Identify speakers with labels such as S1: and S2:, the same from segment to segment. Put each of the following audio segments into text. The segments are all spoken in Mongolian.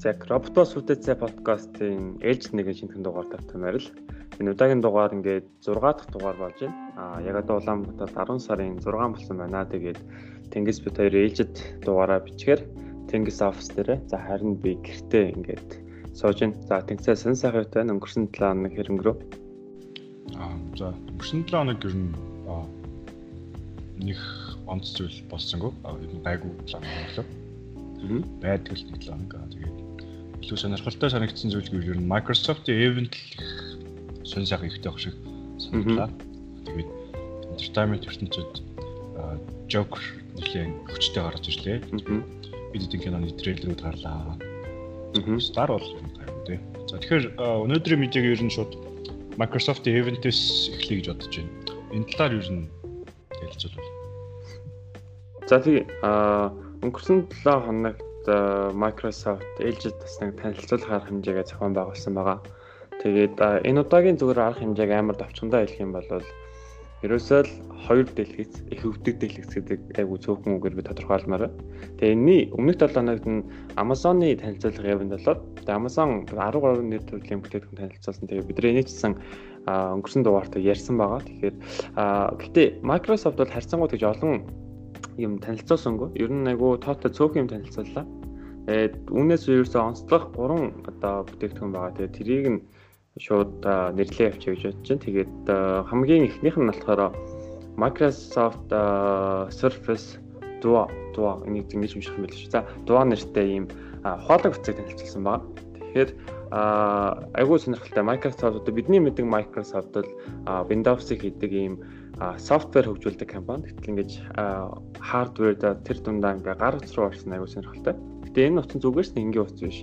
S1: За Роботос үтээцээ подкастын ээлж нэгэн шинэхэн дугаар тавтамаар л энэ удаагийн дугаар ингээд 6 дахь дугаар болж байна. Аа яг одоо Улаанбаатарт 10 сарын 6 болсон байна. Тэгээд Тэнгис бит хоёр ээлжид дугаараа бичгээр Тэнгис офис дээр за харин би гэртээ ингээд сууж байна. За Тэнгисээ сан сайхан үтэй өнгөрсөн 7 хоног хэрэгрөө.
S2: Аа за өнгөрсөн 7 хоног ер нь нэг онц зүйл болсонгүй. Аа гайгүй 7 хоног боллоо. Байдаг л нэг 7 хоног. Тэгээд илүү сонирхолтой санагдсан зүйл гэвэл ер нь Microsoft-ийн event сонь сайхан ихтэй байх шиг санагдлаа. Тэгээд entertainment ертөнцид Joker нэлийн хүчтэй гарч ирлээ. Бид эдийн киноны трейлерүүд гарлаа. Star бол гайгүй тий. За тэгэхээр өнөөдрийн мэдээг ер нь шууд Microsoft-ийн event-с эхлэе гэж бодож байна. Энэ талаар ер нь хэлцүүлвэл.
S1: За тий а өнгөрсөн 7 хоногт Microsoft LG бас нэг танилцуулах арга хэмжээгээ зохион байгуулсан байгаа. Тэгээд энэ удаагийн зүгээр арга хэмжээг амар давчхандаа хэлэх юм бол ерөөсөө л хоёр дэлгэц их өвдөг дэлгэц гэдэг айгу цөөхөн үгээр би тодорхойлмоор. Тэгээ энэний өмнөх 7 хоногт нь Amazon-ы танилцуулга явна болоод Amazon 13 нэр төрлийн бүтээгдэхүүн танилцуулсан. Тэгээ бидний нийцсэн өнгөрсөн дугаартаа ярьсан байгаа. Тэгэхээр гэхдээ Microsoft бол харьцангуй тэгж олон юм танилцуулсангүй. Ер нь айгу тоотой цөөхөн юм танилцууллаа. Тэгээд үүнээс ерөөсөө онцлог 3 одоо бүтээгдэхүүн байгаа. Тэгээд тэрийг нь шууд нэрлээ явчих гэж бодож байна. Тэгээд хамгийн эхнийх нь болохоор Microsoft Surface Duo Duo энийг ингэж унших юм байл шүү. За Duo нэртэй ийм хоолой бүтээг танилцуулсан байгаа. Тэгэхээр айгүй сонирхолтой Microsoft одоо бидний мэддэг Microsoft бол Windows-ыг хийдэг ийм софтвер хөгжүүлдэг компани. Гэтэл ингэж хардвер тэр дундаа ингээ гар утас руу орсон аягүй сонирхолтой. Гэтэ энэ утас зүгээрс ингийн утас биш.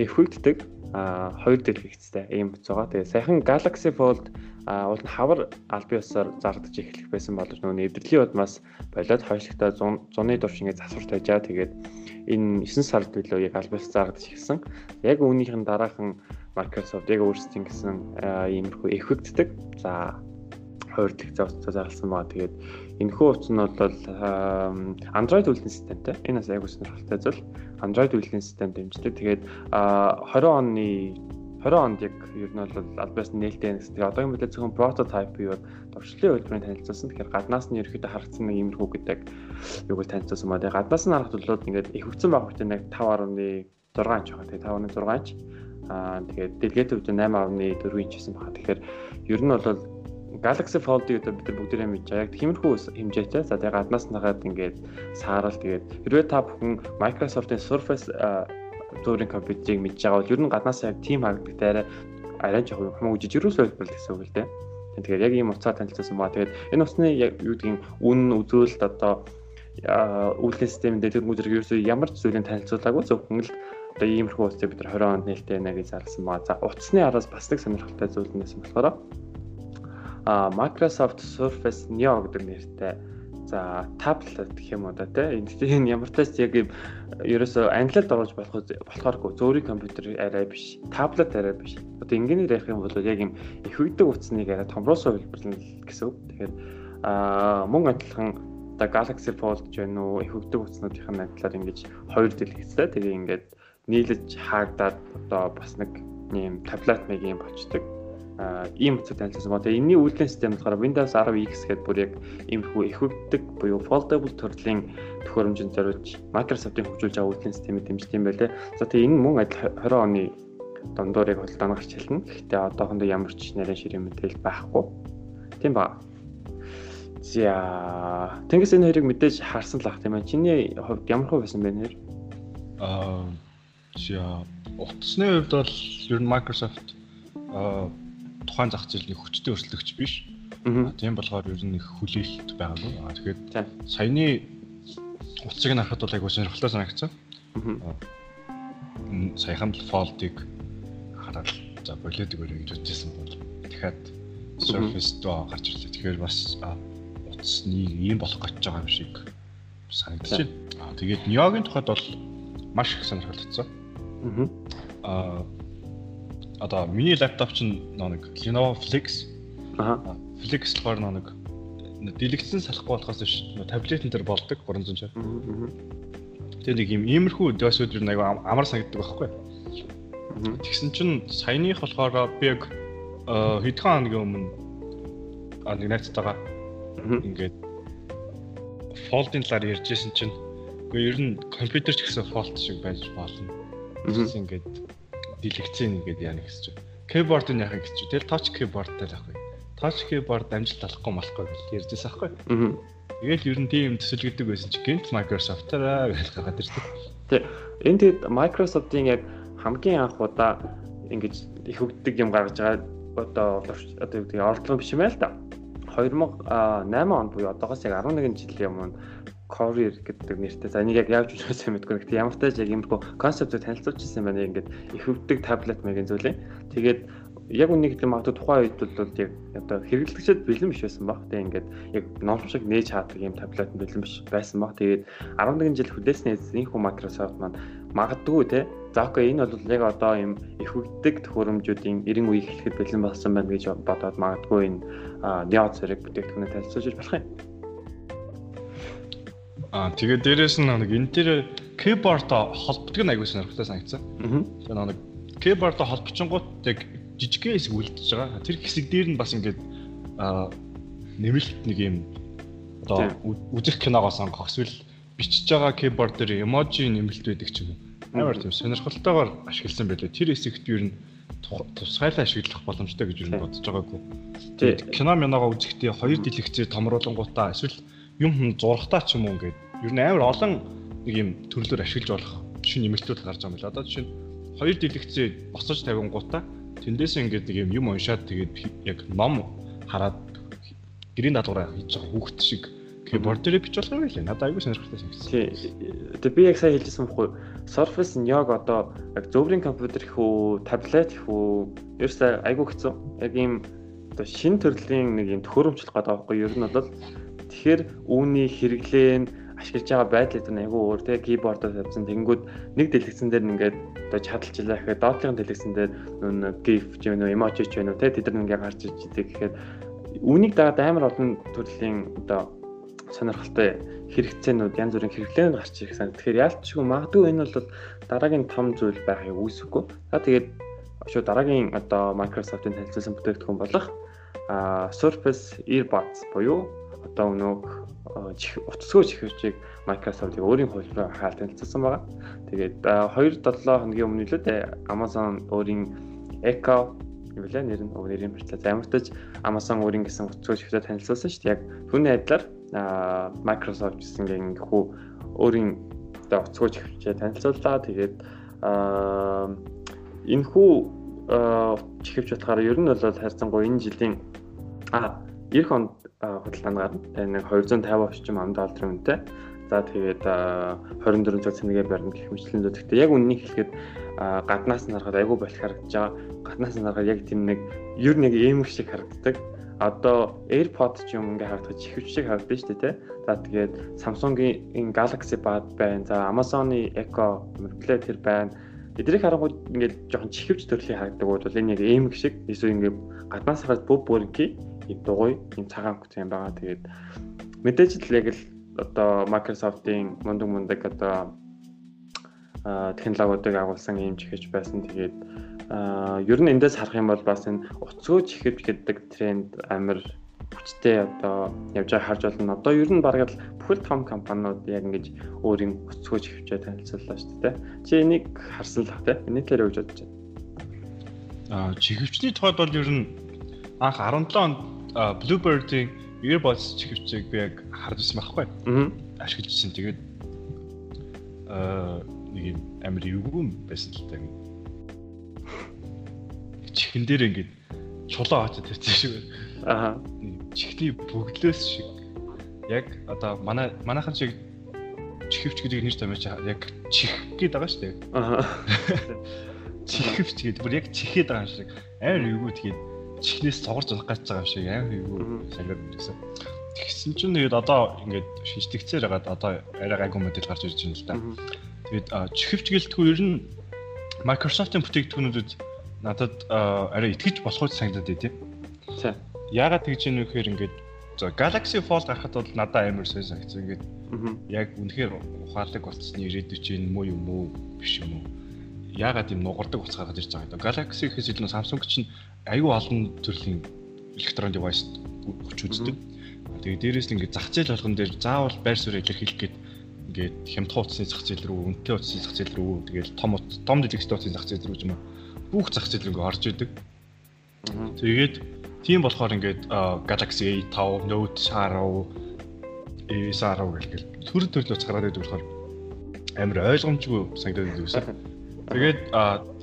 S1: Эвхэгддэг а хоёр дэлгэцтэй ийм байгаа. Тэгээ саяхан Galaxy Fold уул нь хавар албан ёсоор зардаж эхлэх байсан боловч нөгөө эвдэрлийн удмаас болоод хойшлогтой 100-ны турш ингээ засвар тавьжаа. Тэгээд энэ 9 сард билүү яг албан ёс зардаж эхэлсэн. Яг үүнийхэн дараахан Microsoft яг өөрсдийн гэсэн иймэрхүү эвхэгддэг. За хувирлах зовцоо зарласан байгаа. Тэгээд энэхүү утас нь бол Android үйлдвэрлэлийн системтэй. Энэ бас айгуу сонирхолтой зүйл. Android үйлдвэрлэлийн систем дэмждэг. Тэгээд 20 оны 20 онд яг ер нь бол албаас нээлттэй гэсэн. Тэгээ одоогийн мэдээ зөвхөн прототип юу товчлын үйлдвэрийн танилцуулсан. Тэгэхээр гаднаас нь ерөөхдөө харагдсан нэг иймэрхүү гэдэг юуг танилцуулсан ба. Тэгээ гаднаас нь харахад бол ингээд их хөвцөн байх хэрэгтэй нэг 5.6 инч байгаа. Тэгээ 5.6 инч. Аа тэгээд дэлгэт хөвд 8.4 инч гэсэн байна. Тэгэхээр ер нь бол Galaxy Fold-ийг одоо бид нар бүгдээрээ мэдж байгаа. Яг тиймэрхүү хэмжээтэй. За тэгээ гаднаас нь хагаад ингээд саарал тэгээд хэрвээ та бүхэн Microsoft-ийн Surface зөөрийн компьютерийг мэдж байгаа бол ер нь гаднаас яг team харагддаг дээрээ арай жоох юм үжиж юусоо хэлбэл гэсэн үг л дээ. Тэгэхээр яг ийм уцаа танилцсан баа. Тэгээд энэ уцны яг юу гэдгийг үн үзүүлэлт одоо үйлдвэрлэлийн системд тэр мөдрийг ерөөсөө ямар ч зүйлийг танилцуулаагүй зөвхөн л одоо иймэрхүү уцыг бид нар 20 онд нээлттэй байна гэж зарласан баа. За утасны араас бас нэг сонирхолтой зүйл нэсэн болохоор Microsoft Surface Neo гэдэг нэртэй. За таблет гэх юм уу да тийм энэ ямар ч тач яг юм ерөөсөө англиар оруулж болох болохооргүй. Зөөрийн компьютер арай биш таблет арай биш. Одоо ингээнээр ярих юм бол яг юм их үйдэг утасныг арай томроосоо хэлбэрлэнэ гэсэн үг. Тэгэхээр аа мөн адилхан одоо Galaxy Fold гэж байна уу их үйдэг утаснуудын адилаар ингэж хоёр дэлгэцтэй тэгээ ингээд нийлэж хаагдаад одоо бас нэг юм таблет мэг юм болчдөг ийм утсад танилцсан ба. Тэгээ энэний үйлдвэрлэлийн систем болохоор Windows 10X гэдэг бүр яг иймэрхүү ихвэгддэг буюу foldable төрлийн төхөөрөмжөнд зориулж Microsoft-ийн хөгжүүлж байгаа үйлдвэрлэлийн системийг дэмждэг юм байлээ. За тэгээ энэ мөн адил 20 оны дондорыг худалдан гарч хэлнэ. Гэхдээ одоохондоо ямар ч нарийн ширээ мэдээл байхгүй. Тийм ба. За тэнгис энэ хоёрыг мэдээж харсан л ах тийм ээ. Чиний хувьд ямар хувь байсан бэ нэр?
S2: Аа за утасны хувьд бол ер нь Microsoft аа тухайн зах зээлийн хүчтэй өрсөлдөгч биш. Тийм болохоор ер нь их хүлээлт байгаагүй. Аа тэгэхээр саяны утсыг харахад бол айгуу сонирхолтой санагдсан. Аа саяхан л фолдыг хараад за болоод өгөрэй гэж бодчихсон бол дахиад Surface доо гарч ирлээ. Тэгэхээр бас утасны ийм болох гэж байгаа юм шиг санагдаж байна. Аа тэгээд Neo-гийн тухайд бол маш их сонирхолтой. Аа одоо миний лаптоп чинь нэг Lenovo Flex. Аа. Flex болохоор нэг дэлгэцэн салахгүй болохоос биш таблетэн дээр болдог 360. Тэгээ нэг юм иймэрхүү ер нь аяга амар санагддаг байхгүй. Тэгсэн чинь саяных болохоор би яг хэдхэн хоногийн өмнө а нэг найзтайгаа ингээд фолдын талаар ярьжсэн чинь үгүй ер нь компьютер ч гэсэн фолт шиг байж болно. Тэгсэн ингээд дэлгэцэн ингээд яана гэсэн чинь keyboard нь яхах гэж. Тэгэл touch keyboardтай л ах. Touch keyboard амжилт олохгүй болохгүй гэж ярьжсэн аахгүй. Тэгэл ер нь тийм төсөл гэдэг байсан чи гинт Microsoft-аараа гэж гаргаад ирдэг.
S1: Тэг. Энэ тэгэд Microsoft-ийн яг хамгийн анх удаа ингэж их хөгддөг юм гаргаж байгаа одоо одоо юу гэдэг ордлого биш юм байл та. 2008 онд буюу одоогоос яг 11 жилийн өмнө Courier гэдэг нэртэй. За энийг яг яаж үжихээс мэдгүй. Гэхдээ ямар тааж яг иймэрхүү концептыг танилцуулчихсан байна. Ингээд их хөвдөг таблет маягийн зүйлээ. Тэгээд яг үнийг хэлэх магадгүй тухайн үед бол яг одоо хэрэглэгчд бэлэн биш байсан баг. Тэгээ ингээд яг ном шиг нээж хаадаг юм таблет бэлэн биш байсан баг. Тэгээд 11 жил хүлээснээс энэ хүн Microsoft маань магадгүй те За окей энэ бол яг одоо юм хөгддөг төхөөрөмжүүдийн 90 үеийг хэлэхэд бэлэн болсон байна гэж бодоод магадгүй энэ Neo зэрэг бүтээгдэхүүнээ танилцуулж болох юм.
S2: Аа тэгээд дээрэс нь нэг энэ дээр keyboard-то холбогддог нь аягүй сонирхолтой санагдсан. Аа. Тэгээд нэг keyboard-то холбочингууд яг жижигхэн хэсэг үлдчихэж байгаа. Тэр хэсэг дээр нь бас ингээд аа нэмэлт нэг юм одоо үзэх киногоо сонгох эсвэл бичиж байгаа keyboard дээр emoji нэмэлт байдаг ч юм уу амар тийм сонирхолтойгоор ашигласан байлээ. Тэр хэсэгт юу н тусгайлаа ашиглах боломжтой гэж юу бодож байгаагүй. Тэгээд кино миногоо үзэхдээ хоёр дэлгэцээр томруулангуудаа эсвэл юм хүн зурхтаа ч юм уу ингээд юу н амар олон нэг юм төрлөөр ашиглаж болох шинэ нэмэлтүүд гарч байгаа юм байна. Одоо жишээ нь хоёр дэлгэцээ боцож тавингуудаа тэндээс ингээд нэг юм уншаад тэгээд яг ном хараад гэрийн даалгавраа хийж байгаа хүүхд шиг дээр бич болох юм байлээ. Надад аягүй сонирхолтой санагдсан.
S1: Тий. Тэгээ би яг сайн хэлжсэн байхгүй. Surface Nyog одоо яг зөврийн компьютер их үү, таблет их үү? Ерөөсөө аягүй хэцүү. Яг ийм одоо шин төрлийн нэг юм төхөөрөмжлөх гэдэг байхгүй. Ер нь бол тэгэхээр үүний хэрэглэн ашиглаж байгаа байдал гэдэг нь айгүй өөр те keyboard-оор тавьсан тэнгүүд нэг дэлгэцэн дээр ингээд одоо чадалчлаа гэхэд доотлогын дэлгэцэн дээр нүүн gif ч юм уу emoji ч юм уу те тэд нар ингээд гарч иж идэг гэхэд үүнийг дагаад амар олон төрлийн одоо сонирхолтой хэрэгцээнүүд янз бүрийн хэрэглээнд гарч ирэх сан. Тэгэхээр яалтчгүй магадгүй энэ бол дараагийн том зүйл байхыг үүсэхгүй. За тэгээд шууд дараагийн одоо Microsoft-ийн танилцуулсан бүтээгдэхүүн болох Surface Earbuds буюу одоо өнөөх утасгүй чихвчийг Microsoft өөрийн хөлбөр хаалт танилцуулсан байгаа. Тэгээд 2-7 хоногийн өмнө л Amazon өөрийн Echo юу вэ нэр нь нэр юм хэвчлээ. Замартаж Amazon өөрийн гэсэн утасгүй чихвчтэй танилцуулсан шүү дээ. Яг түүний адилаар Microsoft гэсэн ингээ хүү өөрийн одоо уцгууч хөвчөө танилцууллаа. Тэгээд энэ хүү чихвч болохоор ер нь бол хайрцангуй энэ жилийн а 90 онд худалдаанаар нэг 250 орчим ам долларын үнэтэй. За тэгээд 24 цаг цэнэгээ барьна гэх мэтлэн зөвхөн яг үннийг хэлэхэд гаднаас нь харахад айгүй болох харагдаж байгаа. Гаднаас нь харахад яг тийм нэг ер нь яг ийм шиг харагддаг одоо AirPod ч юм ингээ харагдаж ихэвч шиг харагдаж штэ тий. За тэгээд Samsung-ийн Galaxy Buds байна. За Amazon-ы Echo Play тэр байна. Эдрийг харангууд ингээд жоохон чихвч төрлийн харагдаг бол энэ яг эймэг шиг эсвэл ингээд гаднаас хараад бүб бүрки ийм дугуй ийм цагаан хөт юм байгаа. Тэгээд мэдээж л яг л одоо Microsoft-ийн мундаг мундаг одоо технологиудыг агуулсан ийм чихвч байсан. Тэгээд ер нь эндээс харах юм бол бас энэ уцгөөж ихэв гэдэг тренд амар хүчтэй одоо явж байгааг харж байна. Одоо ер нь бараг л бүхэл том компаниуд яг ингэж өөрийн уцгөөж ихэвчээ танилцууллаа шүү дээ. Чи энийг харсан л хаа те? Эний талаар юу бодож байна?
S2: Аа чихвчний тухайд бол ер нь анх 17 онд Bluebird-ийн Earbuds чихвчийг би яг харж ирсэн байхгүй. Аа. Ашиглаж ирсэн. Тэгээд аа нэг юм амар эвгүй байсан л та чихэн дээр ингээд чулуу очоод тавьсан шиг байна. Аа. Чихний бөглөөс шиг яг одоо манай манайхан шиг чихвч гэдэг нэр томьёоч яг чих гээд байгаа шүү дээ. Аа. Чихвч гэдэг бүр яг чихээд байгаа юм шиг амар эвгүй тэгээд чихнээс цогорч унах гэж байгаа юм шиг амар эвгүй санагдаж байсан. Тэгсэн чинь тэгээд одоо ингээд шинжлэгцээр хагаад одоо арай гайгүй модель гарч ирж байна л да. Тэгээд чихвч гэлтгүй ер нь Microsoft-ийн бүтээгдэхүүнүүдэд надад арай итгэж болох гэж санагдаад байт тийм.
S1: За.
S2: Яагаад тэгж ийм вэ гэхээр ингээд За Galaxy Fold гарахад бол надад амар сайн санагдсан. Ингээд яг үнэхээр ухаалаг болцсны ирээдүйд чинь муу юм уу биш юм уу? Яагаад юм нугардаг уц гаргаж ирж байгаа юм. Galaxy гэхээс илүү Samsung чинь аюу олон төрлийн электрон девайс хүч үздэг. Тэгээ дээрээс нь ингээд зах зээл болгон дээр заавал байр суурь илэрхийлэх гээд ингээд хямдхан утасны зах зээл рүү, үнэтэй утасны зах зээл рүү, тэгээд том том дэлгэцтэй утасны зах зээл рүү юм бүх зах зээл рүү орж идэг. Тэгээд тийм болохоор ингээд Galaxy A5, Note 10, A10 гэх төр төрөл утас гараад идэг болохоор амар ойлгомжгүй санагдаад үсэн. Тэгээд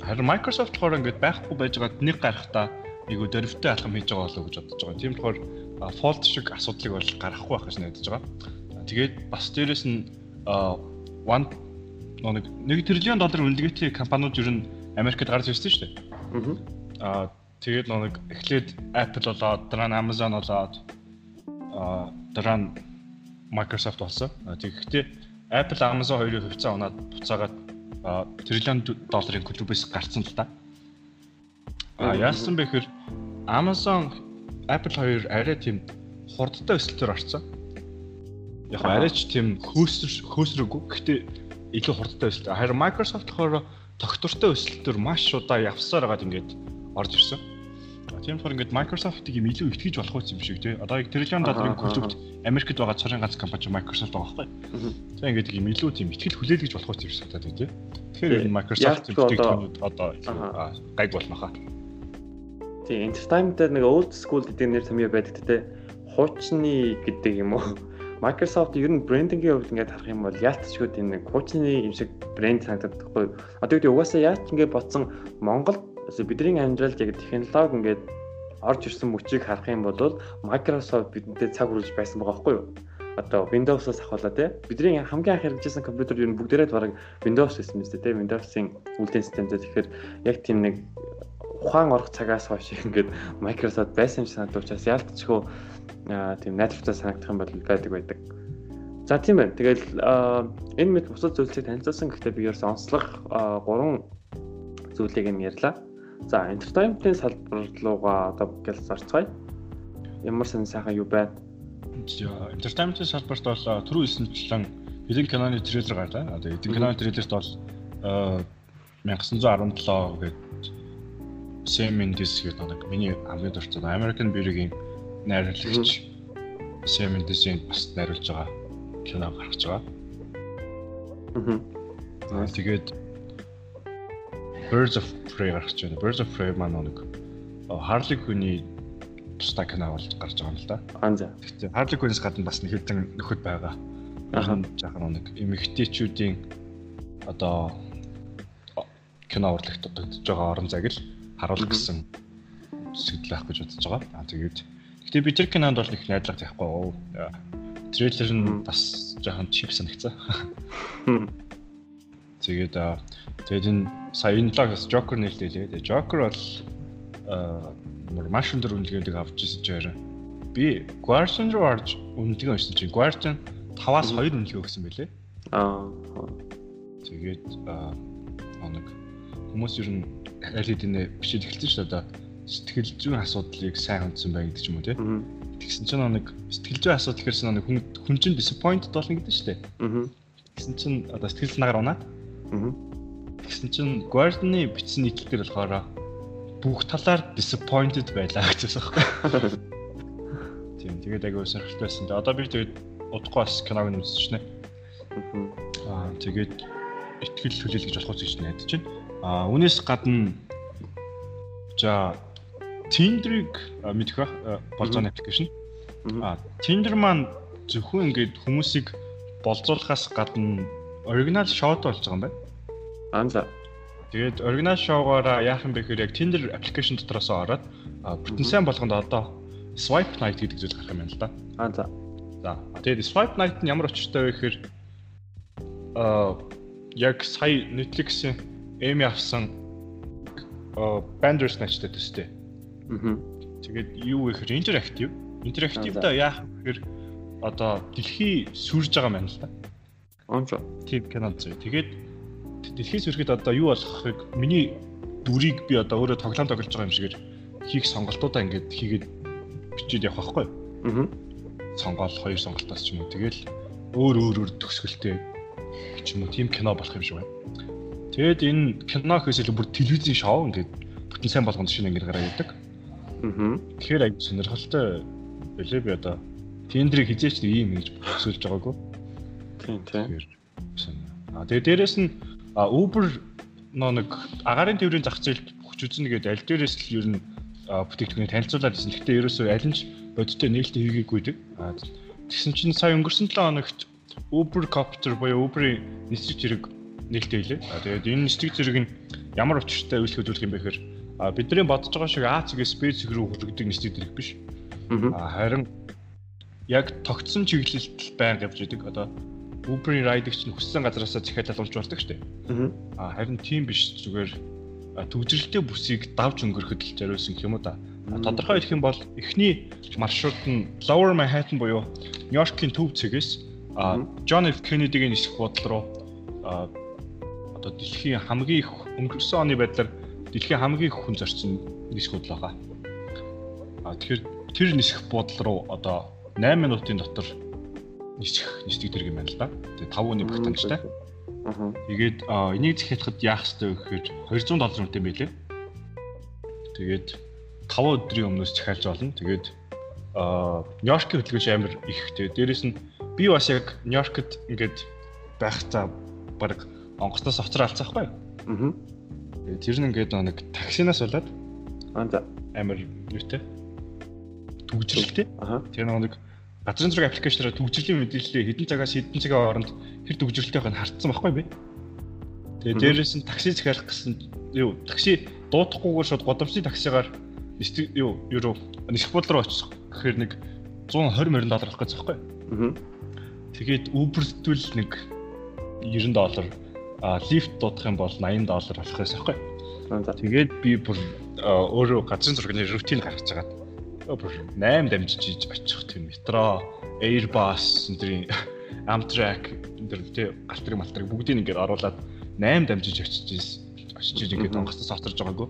S2: харин Microsoft болохоор ингээд байхгүй байж байгаад нэг гарахтаа айгу дөрвтэй алхам хийж байгаа болов уу гэж бодож байгаа. Тийм болохоор Fold шиг асуудлыг бол гарахгүй байх гэж найдаж байгаа. Тэгээд бас дээрэс нь one нэг 1 тэрлион доллар үнэлгээтэй компаниуд ер нь Америкт гарч ирсэн шүү дээ. Аа тэгээд нэг эхлээд Apple болоод дараа нь Amazon болоод аа дараа нь Microsoft болсон. Тэгэхдээ Apple Amazon хоёрын хувьцаа унаад буцаагаад тэрлион долларын клубээс гарцсан л да. А яасан бэ гэхээр Amazon Apple хоёр арай тийм хурдтай өсөлтөөр орсон. Яг арай ч тийм хөөсөр хөөсрөөгүй. Гэхдээ илүү хурдтай өсөлт. Харин Microsoft болохоор тогтвортой өсөлтөөр маш удаа явсаар байгаад ингээд орж ирсэн. Тийм болохоор ингээд Microsoft-ыг юм илүү итгэж болох юм шиг тий. Одоо яг триллион долларын клубт Америкт байгаа цорын ганц компани Microsoft байгаа байхгүй. Тийм ингээд юм илүү тийм итгэл хүлээлгэж болох юм шиг санагдаад тий. Тэгэхээр энэ Microsoft-ийн бүтээгдэхүүнүүд одоо гайг болно хаа.
S1: Тийм entertainment дээр нэг old school гэдэг нэр томьёо байдаг те. Хуучны гэдэг юм уу? Microsoft ер нь брендингийн хувьд ингээд харах юм бол яалтчгүй тийм нэг хуучны юм шиг брэнд санагдаад байхгүй. Одоо үгүй угаасаа яач ингээд бодсон Монгол бидний амьдралд яг технологи ингээд орж ирсэн мөчийг харах юм бол Microsoft бидэнтэй цаг хүргэж байсан байгаа байхгүй юу? одоо Windows-оос ахвалаа тий. Бидний хамгийн анх хэрэгжижсэн компьютер ер нь бүгдээрээ бараг Windows шүү дээ тий. Windows-ийн үйлдвэрлэлийн системтэй тэгэхээр яг тийм нэг ухаан орох цагаас хойш ингээд Microsoft байсан юм санагдав учраас ялцчихгүй тийм найдвартай санагдах юм бол байдаг байдаг. За тийм байна. Тэгэл энэ мэд бусад зүйлсийг танилцуулсан гэхдээ би ерөөс онцлог гурван зүйлийг нь ярьлаа. За entertainment-ийн салбар руугаа одоо гэлс орцгоё. Ямар сан сайхан юу байна?
S2: Entertainment-ийн салбарт бол түрүү хэлсэнчлэн хэдэн киноны трейлер гарлаа. Одоо хэдэн киноны трейлерт бол 1917 гэдэг Sam Mendes гэдэг нэг миний хамгийн дуртай American Beauty-гийн найруулагч Sam Mendes-ийн бас найруулж байгаа кино гарч байгаа. Аа. Тэгээд Birds of Prey гарч байна. Birds of Prey маань нэг Harley Quinn-ий тустай кино болж гарч байгаа юм л да.
S1: Аа за.
S2: Тэгтээ Harley Quinn-с гадна бас нэг хэдэн нөхөд байгаа. Аа жаахан нэг эмэгтэйчүүдийн одоо кино урлагт дутагдж байгаа орон зайг л харуулах гэсэн сэтэл байх гэж бодож байгаа. Аа тэгээд гэхдээ би тэр кинонд бол их найдлага тавихгүй. Трейлер нь бас жоохон чип санагцсан. Тэгээд тэгээд энэ сая энэ лагс Joker нээлтээ. Тэгээд Joker бол аа маш өндөр үнэлгээдэг авч ирсэн чинь би Guardian руу орж үнэлгээ авсан чинь Guardian 5-аас 2 үнэлгээ өгсөн байлээ.
S1: Аа.
S2: Тэгээд аа нэг хүмүүс ер нь аль хэдийн бичиж эхэлсэн шүү дээ. Сэтгэл зүйн асуудлыг сайн хүндсэн байна гэдэг ч юм уу тий. Тэгсэн чинь нэг сэтгэл зүйн асуудал гэхэрсэн нэг хүн хүн чинь disappointed болно гэдэг шүү дээ. Тэгсэн чинь одоо сэтгэл нагаар унаад. Тэгсэн чинь Guardian-ы бичсэн нийтлэлээр болохоор бүх талаар disappointed байлаа гэсэн байна. Тийм тэгээд агай сонирхолтой байсан. Одоо би тэгээд удахгүй бас киног нь үзчихнэ. Аа тэгээд ихтгэл хүлээл гэж болох гэж найдаж байна. А үүнээс гадна за Tinder-ыг мэдэх болж байгаа аппликейшн. А Tinder маань зөвхөн ингээд хүмүүсийг болзуулахаас гадна оригинал шоуд болж байгаа юм байна.
S1: Аа за.
S2: Тэгээд оригинал шоугаараа яах юм бэ гэхээр яг Tinder аппликейшн дотроос ороод бүтэн сайн болгонд одоо swipe night гэдэг зүйл гарах юм байна л да.
S1: Аа за.
S2: За. Тэгээд swipe night нь ямар очиртай вэ гэхээр аа яг сая Netflix-ийн Эми авсан Bandersnatch-тэй төстэй. Аа. Тэгээд юу вэ гэхээр интерактив. Интерактивда яах гэхээр одоо дэлхий сүрж байгаа юм байна л да.
S1: Онцо.
S2: Тийм кино зүй. Тэгээд дэлхий сүрхэд одоо юу болохыг миний дүрийг би одоо өөрөө тоглоом тоглож байгаа юм шигээр хийх сонголтуудаа ингээд хийгээд бичиж явах байхгүй? Аа. сонгоол хоёр сонголтоос ч юм уу тэгэл өөр өөр өөр төгсгөлтэй ч юм уу тийм кино болох юм шиг байна. Тэгэд энэ кино илүү бүр телевизийн шоу ингээд бүтэн сайн болгонд шинэ ингээд гараа яадаг. Аа. Тэгэхээр аяг сонирхолтой байлээ би одоо тендрийг хизээч ийм ингэж төсөөлж байгаагүй.
S1: Тийм тийм.
S2: А тэгээ дээрэс нь Uber нөө нэг агарын тээврийн зах зээлд хүч үзэн нэгээд аль дээрээс л ер нь бүтээгдэхүүнийг танилцуулаад ирсэн. Гэхдээ ерөөсөө аль нь ч бодиттой нээлттэй хийгээгүй дээ. А тэгсэн чинь сая өнгөрсөн 7 хоногт Uber Copter буюу Uber-ийн нислэг зэрэг нээлттэй хэлээ. А тэгээд энэ нислэг зэрэг нь ямар учиртай үйлчлэх үзүүлэх юм бэ гэхээр бидний бодож байгаа шиг А цэгээс Б цэг рүү хүргэдэг нислэг зэрэг биш. А харин яг тогтсон чиглэлд байнга явж идэг. Одоо Uber-ийн ride-ыг чинь хүссэн газараасаа захиалал болж болдог шүү дээ. Аа харин тийм биш зүгээр төгжрэлтэй бүсийг давж өнгөрөхөд л зориулсан юм уу да. Тодорхой хэлэх юм бол эхний маршрут нь Lower Manhattan буюу Нью-Йоркийн төв цэгээс John F Kennedy-гийн нисэх буудал руу одоо дэлхийн хамгийн их өнгөрсөн оны байдлаар дэлхийн хамгийн их хүн зорчин нисэх буудал байгаа. А тэгэхээр тэр нисэх буудал руу одоо 8 минутын дотор нисэх нисдэг дэрэг юм байна л да. Тэгээ 5 өний багтаамжтай. Аа. Тэгээд энийг захиалахад яах ёстой вэ гэхээр 200 доллар үнэтэй байлээ. Тэгээд 5 өдрийн өмнөөс захиалж болно. Тэгээд аа Нью-Йоркийн хөдөлгөөч амар их. Тэгээд дээрэс нь би бас яг Нью-Йоркт ингээд байх цаа баг онгоцноос оцроо алцаахгүй. Аа. Тэр нь ингээд нэг таксинаас болоод
S1: аа за
S2: амар юутэй төгжрэлтэй. Аа. Тэр нэг газрын зураг аппликейшнээр төгжрлийн мэдээллээ хэдэн цагаас хэдэн цагийн хооронд тэр төгжрөлтэйг нь хартсан байхгүй би. Тэгээ дээрээс нь такси захиалах гэсэн юу такси дуудахгүйгээр шууд годамжны таксигаар юу юу нисэх бодлоо очих гэхээр нэг 120 морин доллар авах гэж байгаа байхгүй. Тэгээд Uber-тэл нэг 90 доллар а лифт дуудах юм бол 80 доллар авах гэсэн байхгүй. Тэгээд би бүр өөрөө газрын зургийн рутин гаргаж байгаа бүр 8 дамжиж очих тийм метро, Airbus энтрийн Amtrak энэ тий галтрыг малтрыг бүгдийг ингээд оруулаад 8 дамжиж очиж очиж ингээд онгоцоос оторж байгаагүй.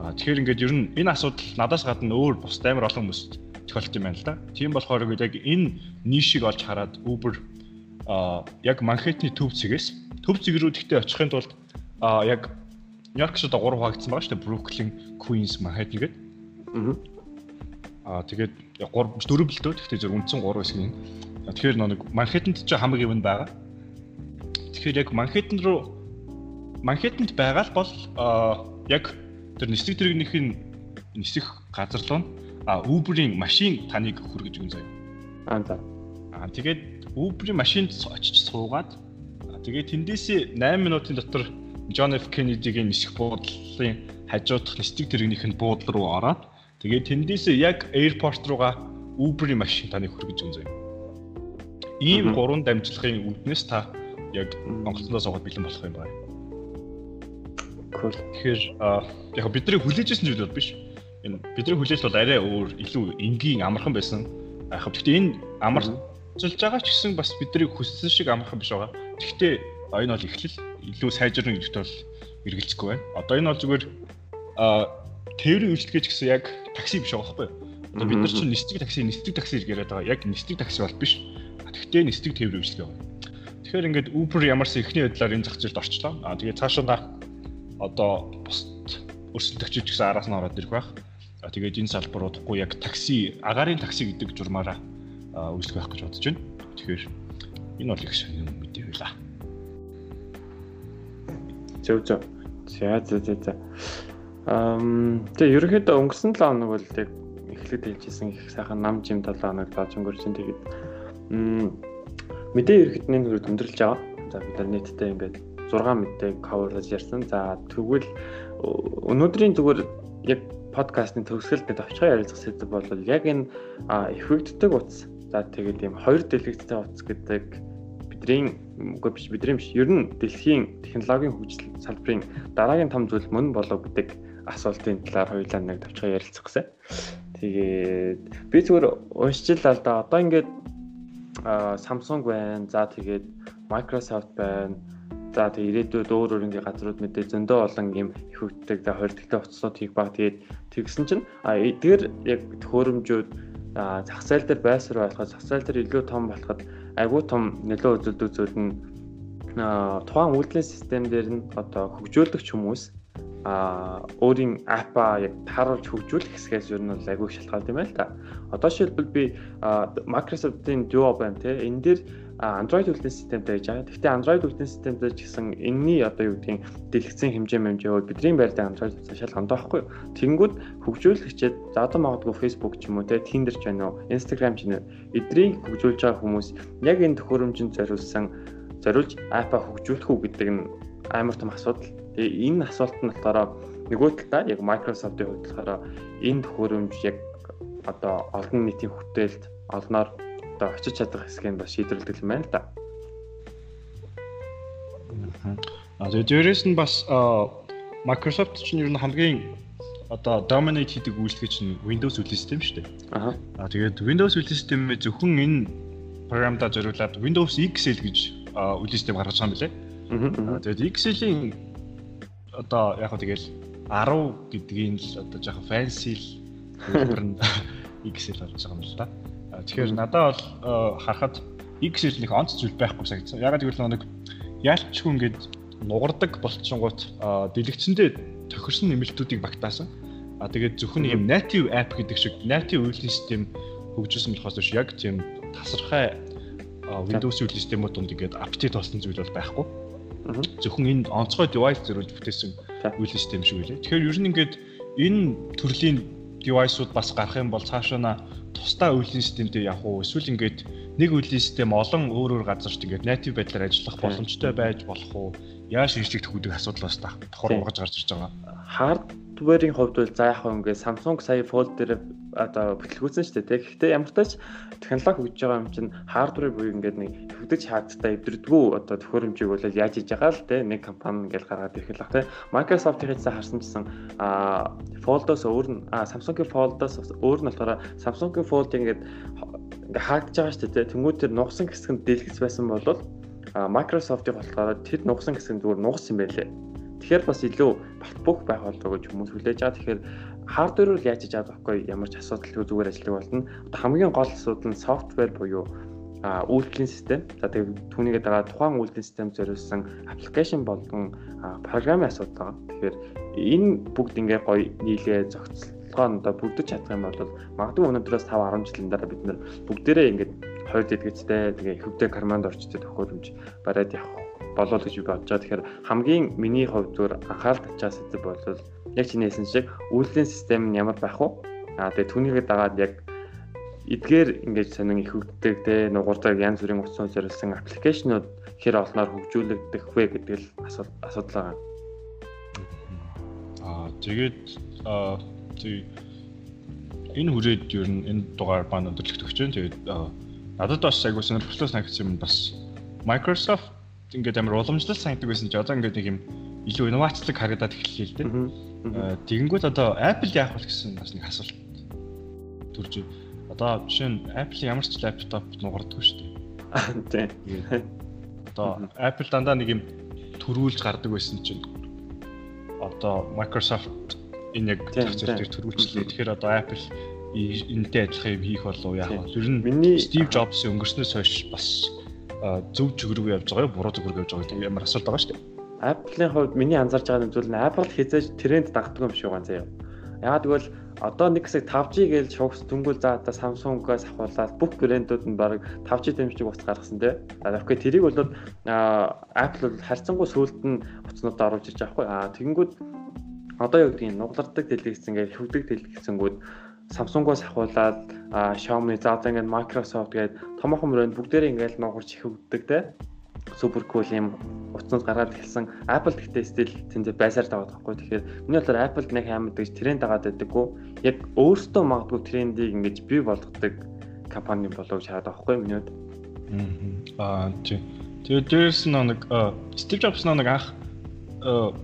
S2: Аа тэгэхээр ингээд ер нь энэ асуудал надаас гадна өөр бус амар олон хүмүүст тохиолдож байна л да. Тийм болохоор ингээд яг энэ нишийг олж хараад Uber аа яг Манхэттны төв цэгээс төв цэг рүү тэгтээ очихын тулд аа яг Нью-Йоркс одоо 3 хуваагдсан байгаа шүү дээ. Brooklyn, Queens, Manhattan гэдэг. Аа Аа тэгээд 3 4 бэл дөө. Гэхдээ зөв үндсэн 3 хэсэг юм. Тэгэхээр нэг Манхэттенд ч хамгийн юм байгаа. Тэгэхээр яг Манхэттен руу Манхэттенд байгаа л бол яг тэр нислэг тэрэгнийх нь нисэх газар руу а Uber-ийн машин таныг хүргэж өгөн заяа.
S1: Аа за.
S2: Аа тэгээд Uber-ийн машинд очиж суугаад тэгээд тэндээсээ 8 минутын дотор John F Kennedy-гийн нисэх буудлын хажуудах нислэг тэрэгнийх нь буудал руу ороод Тэгээд тэндээс яг аэропорт руугаа Uber-ийн машин таныг хүргэж заяа. Ийм гурван дамжлагын үүднээс та яг Монголоос аваад бэлэн болох юм байна.
S1: Cool.
S2: Тэгэхээр яг бидний хүлээжсэн зүйл бол биш. Энэ бидний хүлээлт бол арай өөр илүү энгийн амархан байсан. Яг гэхдээ энэ амарчилж байгаа ч гэсэн бас бидний хүссэн шиг амархан биш байгаа. Гэхдээ энэ бол эхлэл илүү сайжирна гэдэгт бол эргэлзэхгүй байна. Одоо энэ бол зүгээр тээврийн үйлчлэгээч гэсэн яг такси биш байгаа байхгүй юу? Одоо бид нар чинь нисдэг такси, нисдэг такси гэж яриад байгаа. Яг нисдэг такси бол биш. Тэгвэл нисдэг тээврийн үйлчлэгээ байна. Тэгэхээр ингээд Uber ямарсан ихний байдлаар энэ зах зээлд орчлоо. Аа тэгээд цаашаа одоо бусд өрсөлдөгчид гэсэн араас нь ороод ирэх байх. Аа тэгээд энэ салбар удахгүй яг такси, агаарын такси гэдэг журмаараа үйлчлэх байх гэж бодож байна. Тэгэхээр энэ бол их сонир мэдээ байлаа.
S1: Зөв зөв. За за за за. Тэгээ ерөнхийдөө өнгөрсөн 7 хоног бол яг эхлээд хэлжсэн их сайхан нам жим 7 хоног тааж өнгөрсөн тэгээд мэдээ ерөнхийдний хөрөд өндөрлж байгаа. За бид нар нийтдээ ингээд 6 мэдээг coverлаж ярьсан. За тэгвэл өнөөдрийн зүгээр яг подкастны төгсгөлд товчхон ярилцах сэдв бол яг энэ эффектдэг утас. За тэгээд ийм хоёр дэлгэцтэй утас гэдэг бидний үгүй биш бидний биш ер нь дэлхийн технологийн хөгжил салбарын дараагийн том зүйл мөн болов гэдэг асуултын талаар хоёулаа нэг товчхон ярилцах гэсэн. Тэгээд би зүгээр уншчихлаа л да. Одоо ингээд Samsung байна. За тэгээд Microsoft байна. За тэгээд ирээдүйд өөр өөр ингээ газрууд мэдээ зөндөө олон юм их хөвгтөг за тэлтэй утаснууд хийх баг тэгээд тэгсэн чинь а эдгээр яг төхөөрөмжүүд зах зээл дээр байсаар болоход зах зээл дээр илүү том болоход айгүй том нөлөө үзүүлдэг зүйл нь тухайн үйлдвэрлэлийн систем дээр нь одоо хөгжүүлэгч хүмүүс а өөрийн апа яг тааруулж хөгжүүлэх хэсгээс ер нь бол айгүй шалтгаалт юм байл та. Одоо шилбэл би Microsoft-ийн Duo байна те. Энэ дээр Android үйлдвэрлэлийн системтэй гэж байгаа. Гэхдээ Android үйлдвэрлэлийн системтэй ч гэсэн энэний одоо юу гэдгийг дэлгэцэн хэмжээ хэмжээ бол бидний байртай Android шал ондоо байхгүй юу? Тэнгүүд хөгжүүлэгчид за одоо магадгүй Facebook ч юм уу те Tinder ч байна уу, Instagram ч нэ эдрийг хөгжүүлж байгаа хүмүүс яг энэ төхөөрөмжөнд зориулсан зориулж апа хөгжүүлэх үү гэдэг нь амар том асуудал. Тэгээ энэ асуулт нь болохоор нөгөө талдаа яг Microsoft-ийн хувьд болохоор энэ төхөөрөмж яг одоо олон нийтийн хүрээлт олноор одоо очиж чадах хэсгийг бас шийдвэрлэдэг юм байна л да.
S2: Аа дээрээс нь бас Microsoft чинь ер нь хамгийн одоо dominate хийдэг үйлчлэгч нь Windows үйл систем шүү дээ. Аа. Тэгээд Windows үйл системээ зөвхөн энэ програмдаа зориулаад Windows XL гэж үйл систем гаргаж байгаа юм билээ. Тэгээд XL-ийн одоо яг хөө тэгэл 10 гэдгийг л одоо жоохон fancy л хэлбэр нь XL болж байгаа юм л да. Тэгэхээр надад бол харахад XL нэг онц зүйл байхгүй санагдсан. Ягаад гэвэл нэг яалтчгүй ингээд нугардаг болчихгоот дэлгэцэндээ тохирсон нэмэлтүүдийг багтаасан. А тэгээд зөвхөн ийм native app гэдэг шиг native үйлдвэрлэлийн систем хөгжүүлсэн болохоос биш яг тийм тасархай Windows үйлдвэрлэлийн системүүд донд ингээд апдейт болсон зүйл бол байхгүй. Зөвхөн энэ онцгой device зэрүүлж бүтээсэн үйл систем шиг үлээ. Тэгэхээр ер нь ингээд энэ төрлийн device-ууд бас гарах юм бол цаашаа тусдаа үйлдвэрлэлийн системтэй явах уу эсвэл ингээд нэг үйлдвэрлэлийн систем олон өөр өөр газарт ингээд native байдлаар ажиллах боломжтой байж болох уу? Яаж шинжлэх гэдэг асуудал бас давхар угаж гарч ирж байгаа.
S1: Hardware-ийн хувьд бол за яг ингээд Samsung сая Fold дээр одоо бүтлгүүцэн шүү дээ. Гэхдээ ямар ч тач технологи хөгжиж байгаа юм чинь hardware буюу ингээд нэг хөгдөж хаагдтаа эвдэрдгүү одоо төхөөрөмжийг бол яаж хийж байгаа л те нэг компани ингээд гаргаад ирэх л бах те. Microsoft-ийн цаа харсан чинь а Fold-оос өөр нь а Samsung-ийн Fold-оос өөр нь болохоор Samsung-ийн Fold ингээд ингээд хаагдж байгаа шүү дээ. Тэнгүүд тэр нугсан хэсэг нь дэлгэц байсан бол Microsoft-ийн болохоор тэр нугсан хэсэг нь зүгээр нугас юм байлээ. Тэгэхээр бас илүү бат бөх байх болов гэж хүмүүс хүлээж байгаа. Тэгэхээр хардвер бол яаж хийж байгаа байхгүй ямар ч асуудалгүй зүгээр ажиллах болно. Одоо хамгийн гол асуудал нь софтвер буюу а үйлдвэрлэлийн систем. За тэгээд түүнийгээ дагаа тухайн үйлдвэрлэлийн систем зориулсан аппликейшн болгон програмын асуудал байгаа. Тэгэхээр энэ бүгд ингээ гоё нийлээ зохицолгоо одоо бүрдэж чадах юм бол магадгүй өнөөдрөөс 5 10 жилийн дараа бид нэр бүгдээрээ ингээд хоёр дэлгэцтэй тэгээ хөвдөө карманд орчтой төхөөрөмж бариад явах болоо гэж би бодож байгаа. Тэгэхээр хамгийн миний хувьд зүгээр анхаарал татчаас зүйл бол яг чиний хэлсэн шиг үйлдвэрлэлийн систем нь ямар байх вэ? Аа тэгээ түүнийгээ дагаад яг эдгээр ингэж сонин их хөгддөг те нугардаг янз бүрийн утсан зориулсан аппликейшнууд хэр олноор хөгжүүлэгдэх вэ гэдэг л асуудал байгаа.
S2: Аа тэгээд аа энэ хүрээд ер нь энэ дугаар баан өндөрлөгт өгч जैन. Тэгээд надад бас айгуу сонирхолтой санагдсан юм бас Microsoft ингээд амар уламжлал санагддаг байсан чи одоо ингээд нэг юм илүү инновацлог харагдаад эхэллээ л дээ. Тэгэнгүүт одоо Apple яах вэ гэсэн бас нэг асуулт төрж одоо жишээ нь Apple ямар ч лаптоп нугардаггүй шүү
S1: дээ.
S2: Тийм. Одоо Apple дандаа нэг юм төрүүлж гардаг байсан чинь одоо Microsoft энэ яг зах зээл дээр төрүүлчихлээ. Тэгэхээр одоо Apple энэтэй адилхан юм хийх болов яах вэ? Ер нь Steve Jobs-ийн өнгөрснөөс хойш бас зөв рүү явж байгаа буруу рүү явж байгаа ямар асуулт байгаа шүү дээ.
S1: Apple-ийн хувьд миний анзаарч байгаа зүйл нь Apple хизээж тренд дагдаг юм шиг байна заяа. Яагаад гэвэл одоо нэг хэсэг 5G гэж шугс дүнгүүл за одоо Samsung-аас авахуулаад бүх брэндүүд нь баг 5G дэмжлэг утас гаргасан тий. Тэгэхгүй тэрийг бол Apple бол харьцангуй сүүлд нь утаснуудаа оруулж иж байгаа хгүй. Аа тэгэнгүүт одоо юу гэдгийг нуглардаг дэлгэц ингээд хөвдөг дэлгэцэнгүүд Samsung-оос ахуулаад Xiaomi, за одоо ингээд Microsoft гээд томоохон брэнд бүгдээрээ ингээд нугарч хөвддөг те. Супер кул юм утсанд гаргаад эхэлсэн. Apple гэхдээ стил тэнцээ байсаар таваад байхгүй. Тэгэхээр миний бодлоор Apple нэг амар дэж тренд дагаад байдаггүй. Яг өөртөө магадгүй трендийг ингэж бий болгодог компани болов гэж хараад байхгүй миний хувьд.
S2: Аа тий. Тэгээд дээрс нэг Steve Jobs нэг анх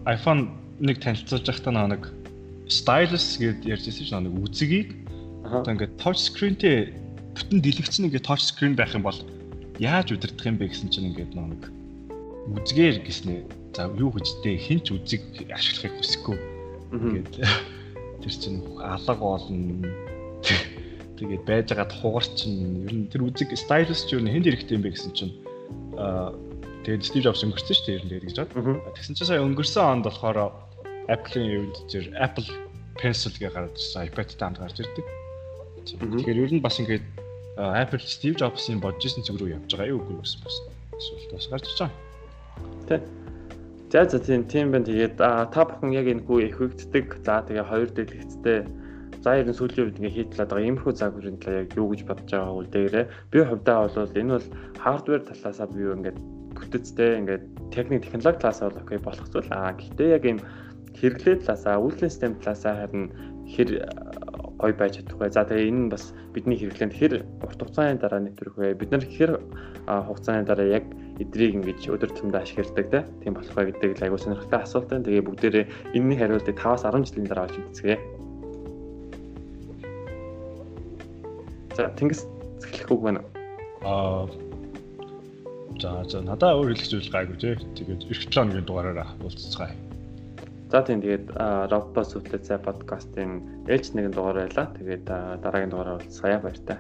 S2: iPhone нэг танилцуулж байхдаа нэг stylus гэдээ ярьжсэн чинь нэг үзгийг одоо ингээд touch screenтэй бүтэн дэлгэцэн ингээд touch screen байх юм бол яаж удирдах юм бэ гэсэн чинь ингээд нэг үзгээр гэснээ за юу гэжтэй хинч үзэг ашиглахыг хүсэхгүй. Ингээд тэр чинь алга болно. Тэгээд байж байгаа тухгаар чинь ер нь тэр үзэг стайлс ч юу хэн хэрэгтэй юм бэ гэсэн чинь аа тэгээд Steve Jobs өнгөрсөн шүү дээ ер нь тэгээд гэж бод. Тэгсэн чинь сая өнгөрсөн онд болохоор Apple-ийн юунд зэр Apple Pencil гэж гараад ирсэн iPad-тай хамт гарч ирдэг. Тэгэхээр ер нь бас ингээд Apple Steve Jobs-ийн бодож исэн зүг рүү явж байгаа юу үгүй бас бас асуулт бас гарч ирж байгаа.
S1: Тэ. За за тийм тийм байна. Тэгээд та бүхэн яг энэ хүү ихвэгддэг. За тэгээ хоёр дэлгэцтэй За ер нь сүүлийн үед ингээ хийтлээд байгаа иймэрхүү загварын талаа яг юу гэж бодож байгаа үл дээрээ би хувьдаа бол энэ бол хардвер талаасаа би юу ингээд бүтэцтэй ингээд техник технологи талаасаа бол окей болох зүйл аа гэхдээ яг ийм хэрэглээ талаасаа үйлдвэрлэлийн систем талаасаа харин хэр гой байж чадах вэ? За тэгээ энэ нь бас бидний хэрэглээнд хэр урт хугацааны дараа нэвтрэх вэ? Бид нар хэр хугацааны дараа яг эдрийг ингэж өдөр тутамдаа ашигладаг тийм болох вэ гэдэг л аягүй сонирхолтой асуулт байна. Тэгээ бүгдээрээ энэний хариултыг 5-аас 10 жилийн дараа олж үзье. За тэнгис эхлэх үг байна.
S2: Аа За за надаа өөр хэлэх зүйл гайгүй тий. Тэгээд эрт планыгийн дугаараараа уулзцгаая.
S1: За тийм тэгээд Роббос үтлээ цай подкастын ээлж нэгэн дугаар байлаа. Тэгээд дараагийн дугаараар уулзцгаая баяр таа.